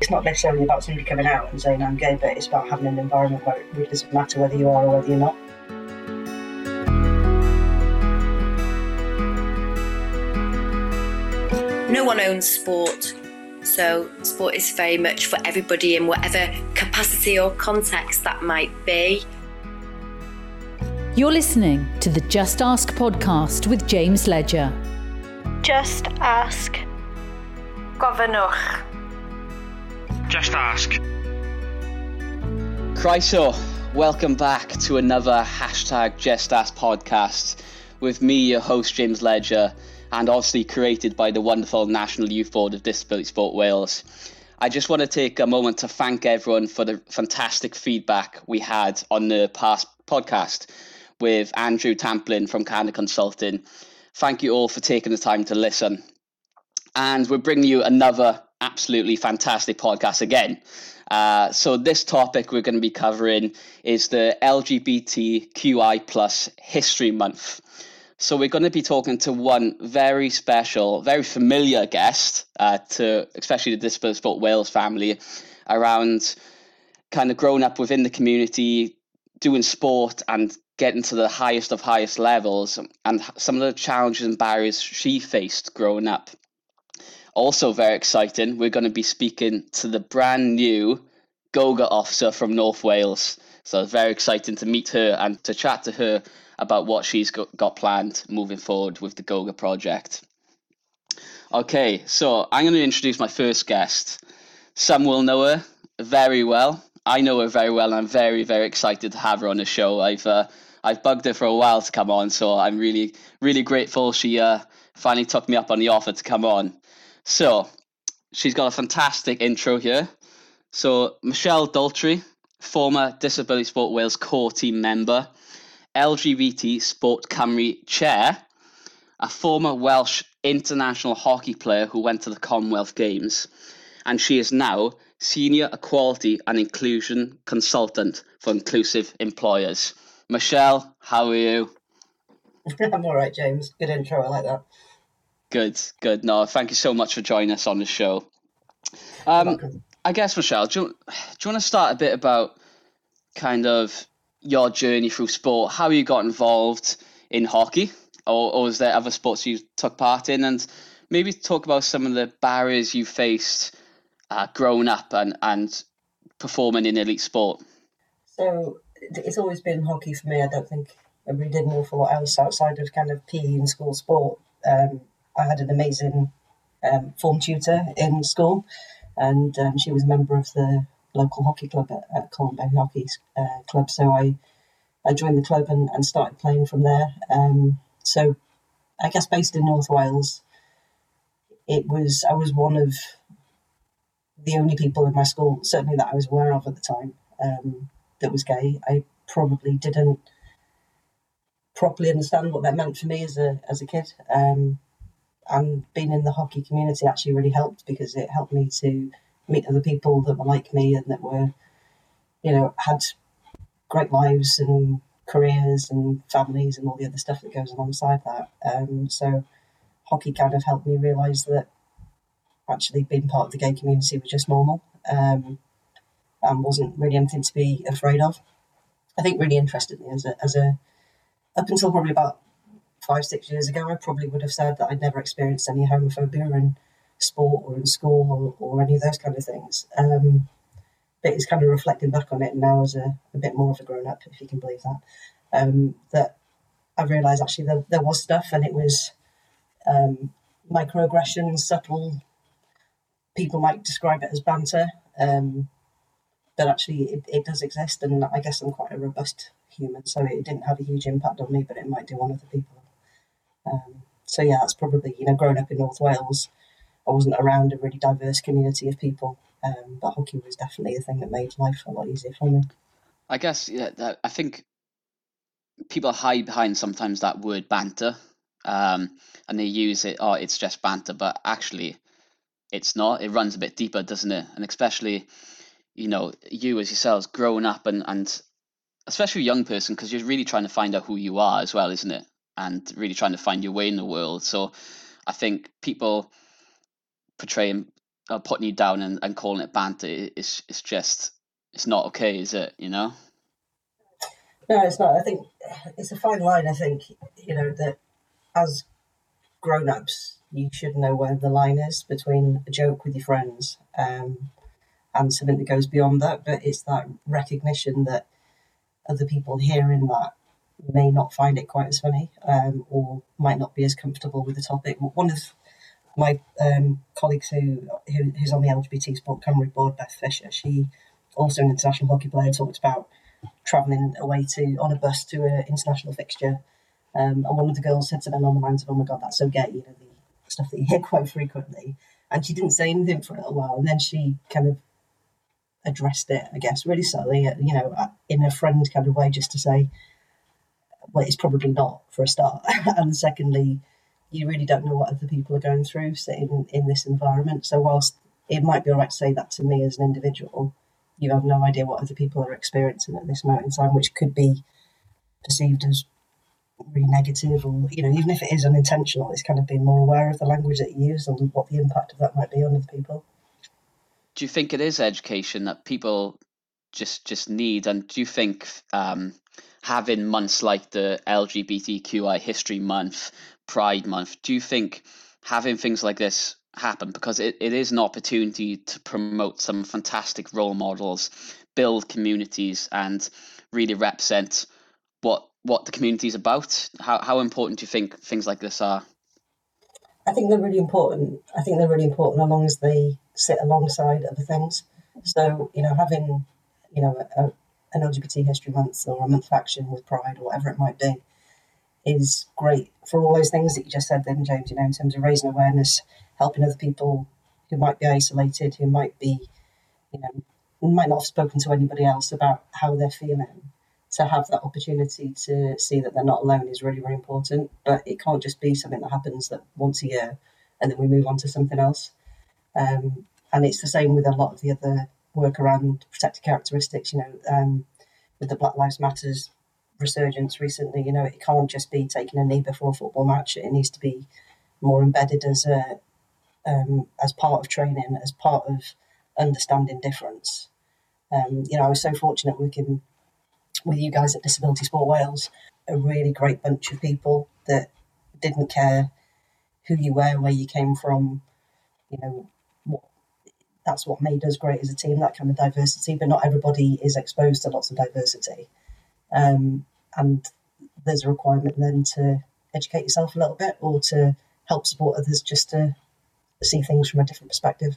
It's not necessarily about somebody coming out and saying I'm gay, but it's about having an environment where it doesn't matter whether you are or whether you're not. No one owns sport, so sport is very much for everybody in whatever capacity or context that might be. You're listening to the Just Ask podcast with James Ledger. Just ask. Gofynnwch. Just ask. Croeso, welcome back to another hashtag Just Ask podcast with me, your host, James Ledger, and obviously created by the wonderful National Youth Board of Disability Sport Wales. I just want to take a moment to thank everyone for the fantastic feedback we had on the past podcast with Andrew Tamplin from Canada Consulting. Thank you all for taking the time to listen. And we're bringing you another absolutely fantastic podcast again. Uh, so this topic we're going to be covering is the LGBTQI plus History Month. So we're going to be talking to one very special, very familiar guest uh, to especially the Disability Sport Wales family around kind of growing up within the community, doing sport and getting to the highest of highest levels and some of the challenges and barriers she faced growing up. Also, very exciting, we're going to be speaking to the brand new Goga officer from North Wales. So, very exciting to meet her and to chat to her about what she's got planned moving forward with the Goga project. Okay, so I'm going to introduce my first guest. Some will know her very well. I know her very well, and I'm very, very excited to have her on the show. I've uh, I've bugged her for a while to come on, so I'm really, really grateful she uh, finally took me up on the offer to come on. So she's got a fantastic intro here. So Michelle Daltrey, former Disability Sport Wales core team member, LGBT Sport Cymru chair, a former Welsh international hockey player who went to the Commonwealth Games, and she is now senior equality and inclusion consultant for inclusive employers. Michelle, how are you? I'm all right, James. Good intro. I like that. Good, good. No, thank you so much for joining us on the show. Um, I guess, Michelle, do you, do you want to start a bit about kind of your journey through sport, how you got involved in hockey, or, or was there other sports you took part in, and maybe talk about some of the barriers you faced uh, growing up and, and performing in elite sport? So it's always been hockey for me. I don't think I really did an awful lot else outside of kind of PE and school sport. Um, I had an amazing um, form tutor in school, and um, she was a member of the local hockey club at, at Colwyn Hockey uh, Club. So I I joined the club and, and started playing from there. Um, so I guess based in North Wales, it was I was one of the only people in my school, certainly that I was aware of at the time, um, that was gay. I probably didn't properly understand what that meant for me as a as a kid. Um, and being in the hockey community actually really helped because it helped me to meet other people that were like me and that were, you know, had great lives and careers and families and all the other stuff that goes alongside that. Um, so hockey kind of helped me realise that actually being part of the gay community was just normal um, and wasn't really anything to be afraid of. I think really interested me as a, as a up until probably about five, six years ago, I probably would have said that I'd never experienced any homophobia in sport or in school or, or any of those kind of things. Um, but it's kind of reflecting back on it now as a, a bit more of a grown up, if you can believe that, um, that I realised actually there, there was stuff and it was um, microaggressions, subtle. People might describe it as banter, um, but actually it, it does exist. And I guess I'm quite a robust human, so it didn't have a huge impact on me, but it might do on other people. Um, so yeah, that's probably you know growing up in North Wales, I wasn't around a really diverse community of people, um, but hockey was definitely the thing that made life a lot easier for me. I guess yeah, that, I think people hide behind sometimes that word banter, um, and they use it. Oh, it's just banter, but actually, it's not. It runs a bit deeper, doesn't it? And especially, you know, you as yourselves growing up and and especially a young person because you're really trying to find out who you are as well, isn't it? And really trying to find your way in the world. So I think people portraying uh, putting you down and, and calling it banter is it's just it's not okay, is it? You know. No, it's not. I think it's a fine line. I think you know that as grown-ups, you should know where the line is between a joke with your friends um, and something that goes beyond that. But it's that recognition that other people hearing that may not find it quite as funny um, or might not be as comfortable with the topic. One of my um, colleagues who, who who's on the LGBT Sport Cymru board, Beth Fisher, she also an international hockey player, talked about travelling away to on a bus to an international fixture. Um, and one of the girls said something on the lines of, "Oh my god, that's so gay," you know, the stuff that you hear quite frequently. And she didn't say anything for a little while, and then she kind of addressed it, I guess, really subtly, you know, in a friend kind of way, just to say, well, it's probably not for a start. and secondly, you really don't know what other people are going through sitting in this environment. So whilst it might be all right to say that to me as an individual, you have no idea what other people are experiencing at this moment in time, which could be perceived as really negative or, you know, even if it is unintentional, it's kind of being more aware of the language that you use and what the impact of that might be on other people. Do you think it is education that people just just need and do you think um, having months like the LGBTQI History Month, Pride Month, do you think having things like this happen because it, it is an opportunity to promote some fantastic role models, build communities, and really represent what what the community is about? How how important do you think things like this are? I think they're really important. I think they're really important as long as they sit alongside other things. So you know, having you know a, an LGBT History Month or a month of action with Pride or whatever it might be is great for all those things that you just said then, James, you know, in terms of raising awareness, helping other people who might be isolated, who might be, you know, might not have spoken to anybody else about how they're feeling. To have that opportunity to see that they're not alone is really, really important. But it can't just be something that happens that once a year and then we move on to something else. Um, and it's the same with a lot of the other work around protected characteristics, you know, um, with the Black Lives Matters resurgence recently, you know, it can't just be taking a knee before a football match. It needs to be more embedded as a um, as part of training, as part of understanding difference. Um, you know, I was so fortunate working with you guys at Disability Sport Wales, a really great bunch of people that didn't care who you were, where you came from, you know, that's what made us great as a team, that kind of diversity. But not everybody is exposed to lots of diversity. Um, and there's a requirement then to educate yourself a little bit or to help support others just to see things from a different perspective.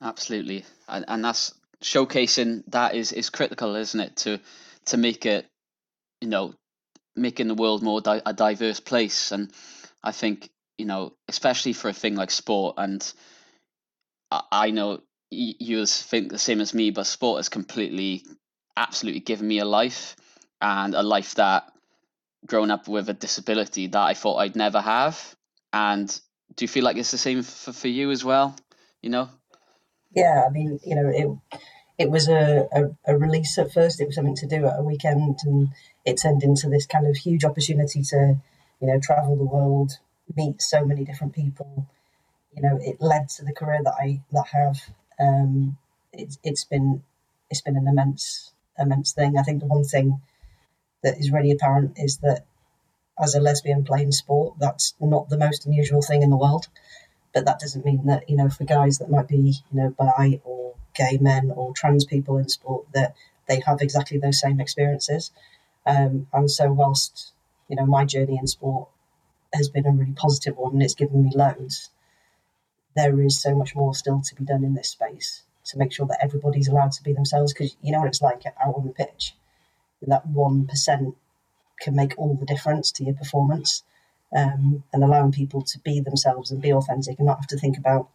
Absolutely, and, and that's showcasing that is is critical, isn't it? To to make it, you know, making the world more di- a diverse place, and I think you know, especially for a thing like sport, and I, know you think the same as me, but sport has completely, absolutely given me a life and a life that grown up with a disability that I thought I'd never have. And do you feel like it's the same for, for you as well? You know? Yeah, I mean, you know, it it was a, a, a, release at first. It was something to do at a weekend, and it turned into this kind of huge opportunity to, you know, travel the world, meet so many different people. You know, it led to the career that I that have. Um, it's it's been it's been an immense immense thing. I think the one thing that is really apparent is that as a lesbian playing sport, that's not the most unusual thing in the world. But that doesn't mean that, you know, for guys that might be, you know, bi or gay men or trans people in sport, that they have exactly those same experiences. Um, and so, whilst, you know, my journey in sport has been a really positive one and it's given me loads, there is so much more still to be done in this space to make sure that everybody's allowed to be themselves because you know what it's like out on the pitch that 1% can make all the difference to your performance um, and allowing people to be themselves and be authentic and not have to think about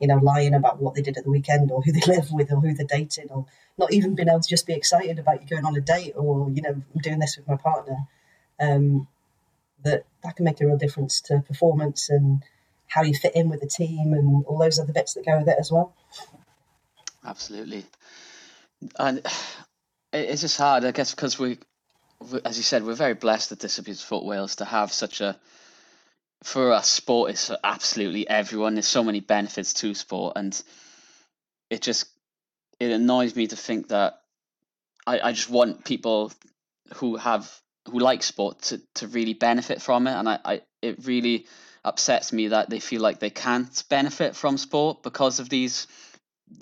you know lying about what they did at the weekend or who they live with or who they're dating or not even being able to just be excited about you going on a date or you know I'm doing this with my partner um, that that can make a real difference to performance and how you fit in with the team and all those other bits that go with it as well absolutely and it's just hard, I guess, because we, as you said, we're very blessed at Disability Sport Wales to have such a for us, sport is absolutely everyone. There's so many benefits to sport, and it just it annoys me to think that I, I just want people who have who like sport to, to really benefit from it, and I, I it really upsets me that they feel like they can't benefit from sport because of these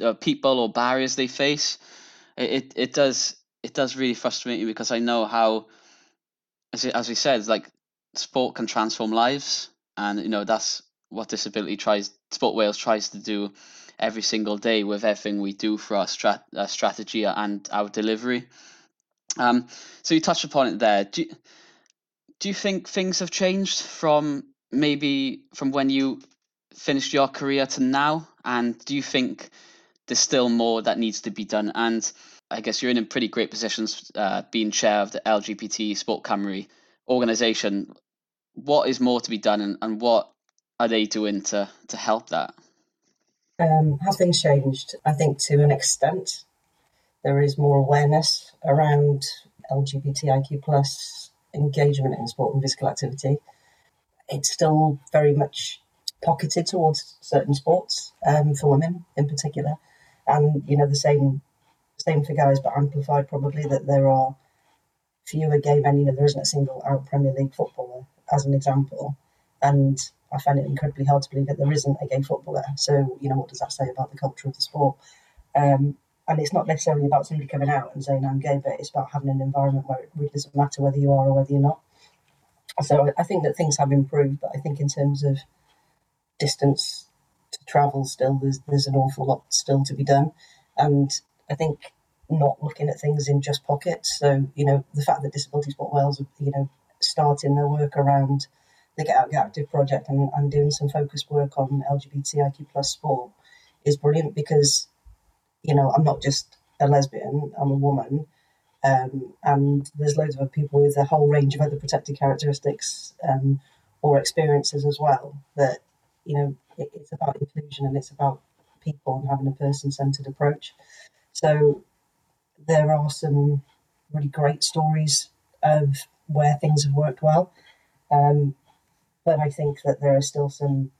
uh, people or barriers they face. It, it it does it does really frustrate me because I know how, as as we said, like sport can transform lives, and you know that's what disability tries. Sport Wales tries to do every single day with everything we do for our strat, uh, strategy and our delivery. Um, so you touched upon it there. Do you, do you think things have changed from maybe from when you finished your career to now? And do you think there's still more that needs to be done? And I guess you're in a pretty great position uh, being chair of the LGBT Sport Cymru organization. What is more to be done, and, and what are they doing to to help that? Um, have things changed? I think to an extent. There is more awareness around LGBTIQ plus engagement in sport and physical activity. It's still very much pocketed towards certain sports um, for women in particular, and you know the same same for guys, but amplified probably that there are fewer gay men. You know there isn't a single out Premier League footballer, as an example, and I find it incredibly hard to believe that there isn't a gay footballer. So, you know, what does that say about the culture of the sport? Um, and it's not necessarily about somebody coming out and saying I'm gay, but it's about having an environment where it really doesn't matter whether you are or whether you're not. So I think that things have improved, but I think in terms of distance to travel, still there's there's an awful lot still to be done, and I think not looking at things in just pockets. So you know the fact that Disability Sport Wales, are, you know, starting their work around the Get Out Get Active project and, and doing some focused work on LGBTIQ plus sport is brilliant because, you know, I'm not just a lesbian, I'm a woman. Um, and there's loads of people with a whole range of other protected characteristics um, or experiences as well that, you know, it, it's about inclusion and it's about people and having a person-centered approach. So there are some really great stories of where things have worked well. Um, but I think that there are still some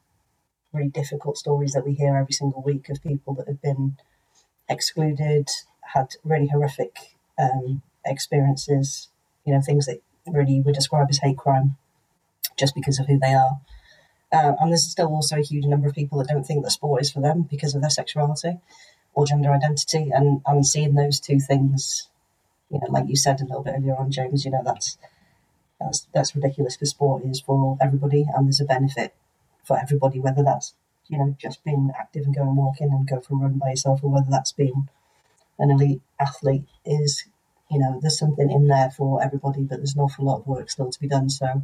really difficult stories that we hear every single week of people that have been excluded, had really horrific um, experiences, you know, things that really would describe as hate crime just because of who they are. Uh, and there's still also a huge number of people that don't think that sport is for them because of their sexuality or gender identity. And, and seeing those two things, you know, like you said a little bit earlier on, James, you know, that's that's that's ridiculous because sport is for everybody, and there's a benefit for everybody, whether that's you know just being active and going walking and go for a run by yourself, or whether that's being an elite athlete. Is you know there's something in there for everybody, but there's an awful lot of work still to be done. So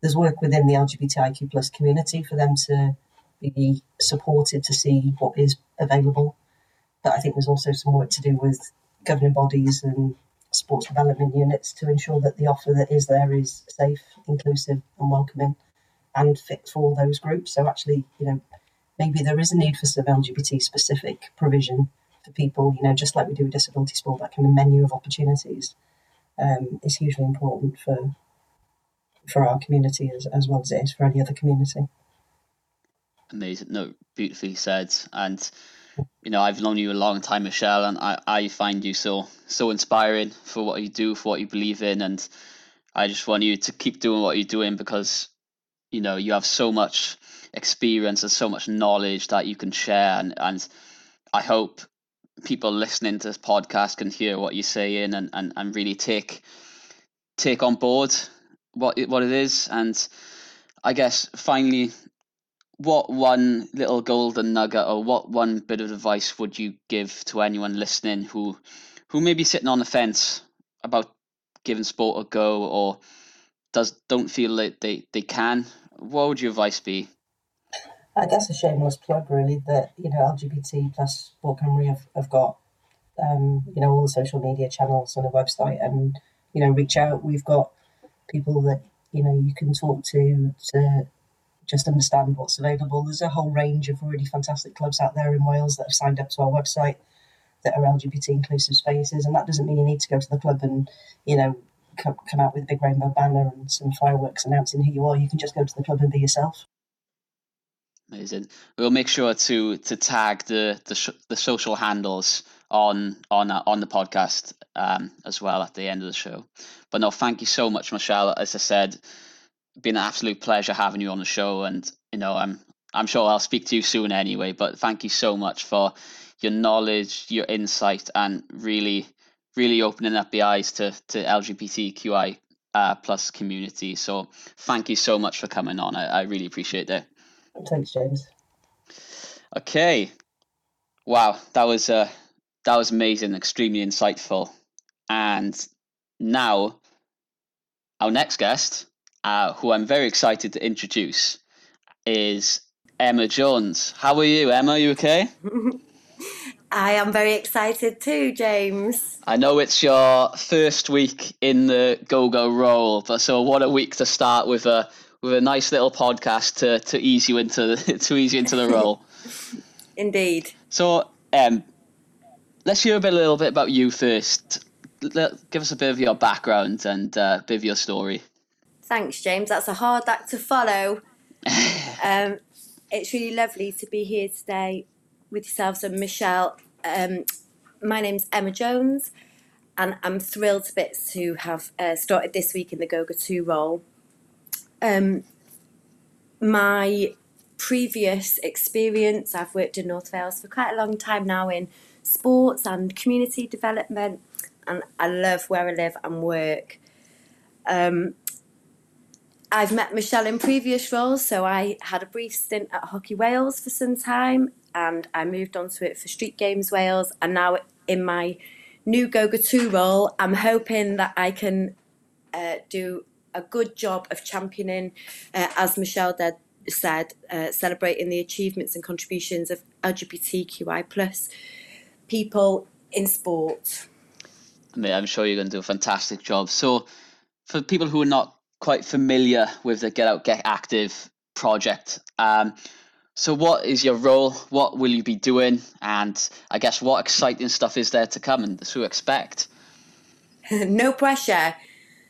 there's work within the LGBTIQ plus community for them to be supported to see what is available. But I think there's also some work to do with governing bodies and sports development units to ensure that the offer that is there is safe, inclusive, and welcoming and fit for all those groups. So, actually, you know, maybe there is a need for some LGBT specific provision for people, you know, just like we do with disability sport, that kind of menu of opportunities um, is hugely important for for our community as, as well as it is for any other community. Amazing. No, beautifully said. And you know, I've known you a long time, Michelle, and I, I find you so so inspiring for what you do, for what you believe in, and I just want you to keep doing what you're doing because you know you have so much experience and so much knowledge that you can share, and and I hope people listening to this podcast can hear what you're saying and and, and really take take on board what it, what it is, and I guess finally what one little golden nugget or what one bit of advice would you give to anyone listening who who may be sitting on the fence about giving sport a go or does don't feel like they, they can? What would your advice be i guess a shameless plug really that you know lgbt plus sport Cymru have, have got um, you know all the social media channels and a website and you know reach out we've got people that you know you can talk to to just understand what's available. There's a whole range of really fantastic clubs out there in Wales that have signed up to our website that are LGBT inclusive spaces, and that doesn't mean you need to go to the club and you know come, come out with a big rainbow banner and some fireworks announcing who you are. You can just go to the club and be yourself. Amazing. We'll make sure to to tag the the, sh- the social handles on on uh, on the podcast um, as well at the end of the show. But no, thank you so much, Michelle. As I said, been an absolute pleasure having you on the show, and you know I'm I'm sure I'll speak to you soon anyway. But thank you so much for your knowledge, your insight, and really really opening up the eyes to to LGBTQI uh, plus community. So thank you so much for coming on. I, I really appreciate it. Thanks, James. Okay. Wow, that was uh, that was amazing, extremely insightful. And now, our next guest, uh, who I'm very excited to introduce, is Emma Jones. How are you, Emma? Are you okay? I am very excited too, James. I know it's your first week in the Goga role, but so what a week to start with a with a nice little podcast to, to ease you into the, to ease you into the role. Indeed. So, um, let's hear a bit, a little bit about you first. Let, give us a bit of your background and uh, a bit of your story. Thanks, James. That's a hard act to follow. um, it's really lovely to be here today with yourselves and Michelle. Um, my name's Emma Jones, and I'm thrilled to bits to have uh, started this week in the Goga 2 role. Um, my previous experience, I've worked in North Wales for quite a long time now in sports and community development, and I love where I live and work. Um, I've met Michelle in previous roles, so I had a brief stint at Hockey Wales for some time, and I moved on to it for Street Games Wales, and now in my new Goga 2 role, I'm hoping that I can uh, do a good job of championing, uh, as Michelle did, said, uh, celebrating the achievements and contributions of LGBTQI plus people in sport. I mean, I'm sure you're going to do a fantastic job. So, for people who are not quite familiar with the Get Out Get Active project, um, so what is your role? What will you be doing? And I guess what exciting stuff is there to come and to expect? no pressure.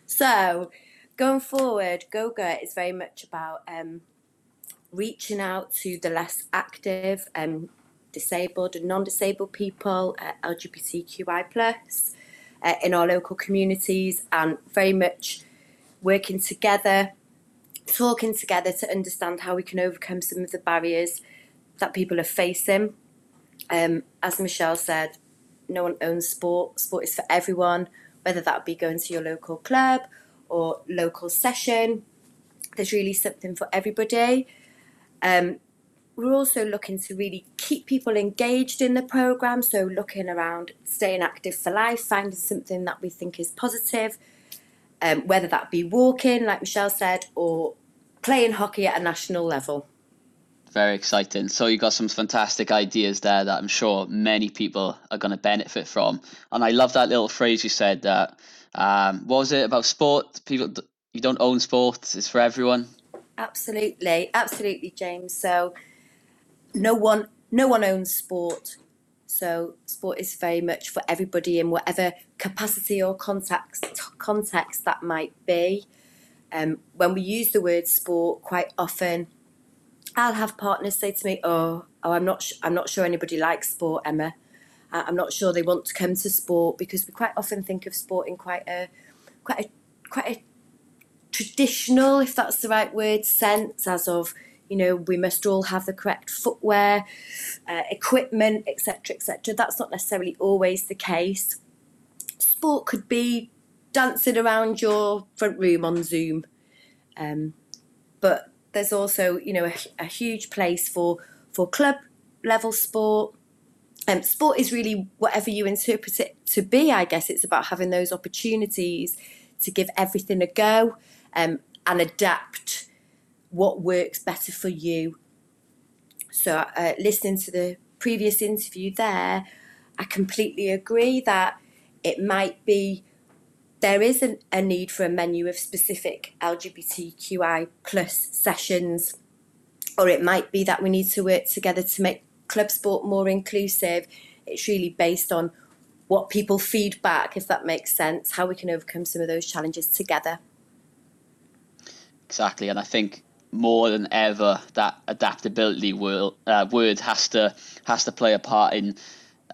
So, going forward, Goga is very much about um, reaching out to the less active, um, disabled and non-disabled people, uh, LGBTQI plus, uh, in our local communities, and very much working together, talking together to understand how we can overcome some of the barriers that people are facing. Um, as Michelle said, no one owns sport. Sport is for everyone, whether that be going to your local club or local session. There's really something for everybody. Um, we're also looking to really keep people engaged in the program, so looking around staying active for life, finding something that we think is positive, um, whether that be walking, like Michelle said, or playing hockey at a national level. Very exciting. So you got some fantastic ideas there that I'm sure many people are going to benefit from. And I love that little phrase you said that. Um, what was it about sport? People, you don't own sport. It's for everyone. Absolutely, absolutely, James. So no one, no one owns sport. So sport is very much for everybody in whatever capacity or context context that might be. Um, when we use the word sport, quite often, I'll have partners say to me, "Oh, oh, I'm not, sh- I'm not sure anybody likes sport, Emma. I'm not sure they want to come to sport because we quite often think of sport in quite a, quite a, quite a traditional, if that's the right word, sense, as of you know we must all have the correct footwear, uh, equipment, etc., etc. That's not necessarily always the case. Sport could be dancing around your front room on Zoom, um, but there's also you know a, a huge place for for club level sport. Um, sport is really whatever you interpret it to be. I guess it's about having those opportunities to give everything a go um, and adapt what works better for you. So, uh, listening to the previous interview there, I completely agree that it might be there is an, a need for a menu of specific LGBTQI plus sessions, or it might be that we need to work together to make club sport more inclusive. It's really based on what people feed back, if that makes sense, how we can overcome some of those challenges together. Exactly, and I think more than ever that adaptability will, uh, word has to has to play a part in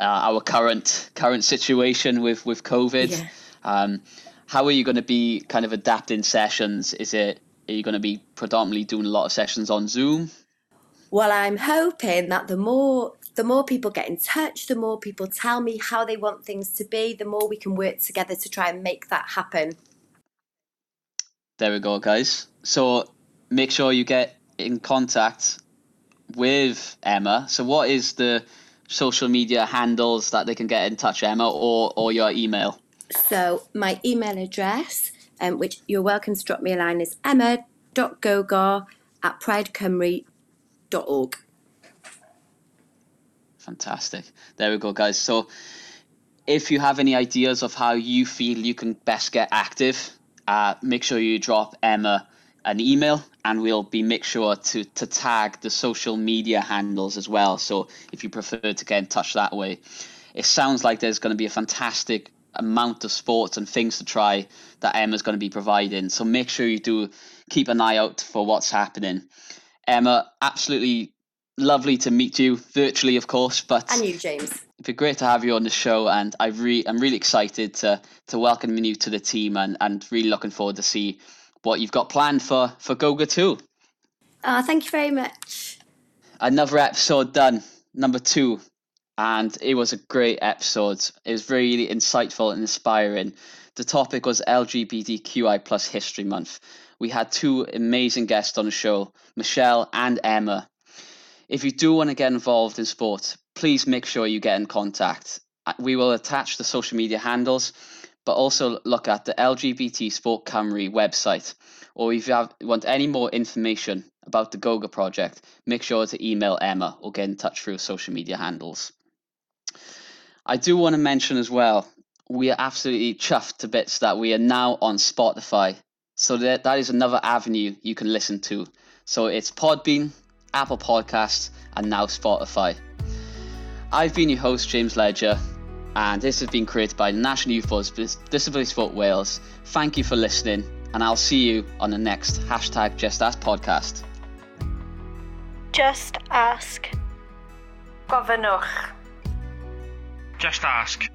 uh, our current current situation with with COVID. Yeah. Um, how are you going to be kind of adapting sessions? Is it are you going to be predominantly doing a lot of sessions on Zoom? Well, I'm hoping that the more the more people get in touch, the more people tell me how they want things to be, the more we can work together to try and make that happen. There we go, guys. So make sure you get in contact with Emma. So what is the social media handles that they can get in touch, Emma, or or your email? So my email address, um, which you're welcome to drop me a line, is emma.gogar at Fantastic. There we go, guys. So if you have any ideas of how you feel you can best get active, uh, make sure you drop Emma an email and we'll be make sure to to tag the social media handles as well. So if you prefer to get in touch that way. It sounds like there's going to be a fantastic amount of sports and things to try that emma's going to be providing. So make sure you do keep an eye out for what's happening emma absolutely lovely to meet you virtually of course but And you, James. it'd be great to have you on the show and I re- I'm really excited to to welcome you to the team and, and really looking forward to see what you've got planned for for Goga 2. Uh, thank you very much. Another episode done, number two. And it was a great episode. It was really insightful and inspiring. The topic was LGBTQI plus History Month. We had two amazing guests on the show, Michelle and Emma. If you do want to get involved in sport, please make sure you get in contact. Uh, We will attach the social media handles, but also look at the LGBT Sport Cymru website. Or if you have, want any more information about the Goga project, make sure to email Emma or get in touch through social media handles. I do want to mention as well, we are absolutely chuffed to bits that we are now on Spotify. So that, that is another avenue you can listen to. So it's Podbean, Apple Podcasts, and now Spotify. I've been your host, James Ledger, and this has been created by the National Youth Force Disability Sport Wales. Thank you for listening, and I'll see you on the next hashtag Just Ask podcast. Just ask. Gofynnwch. Just ask.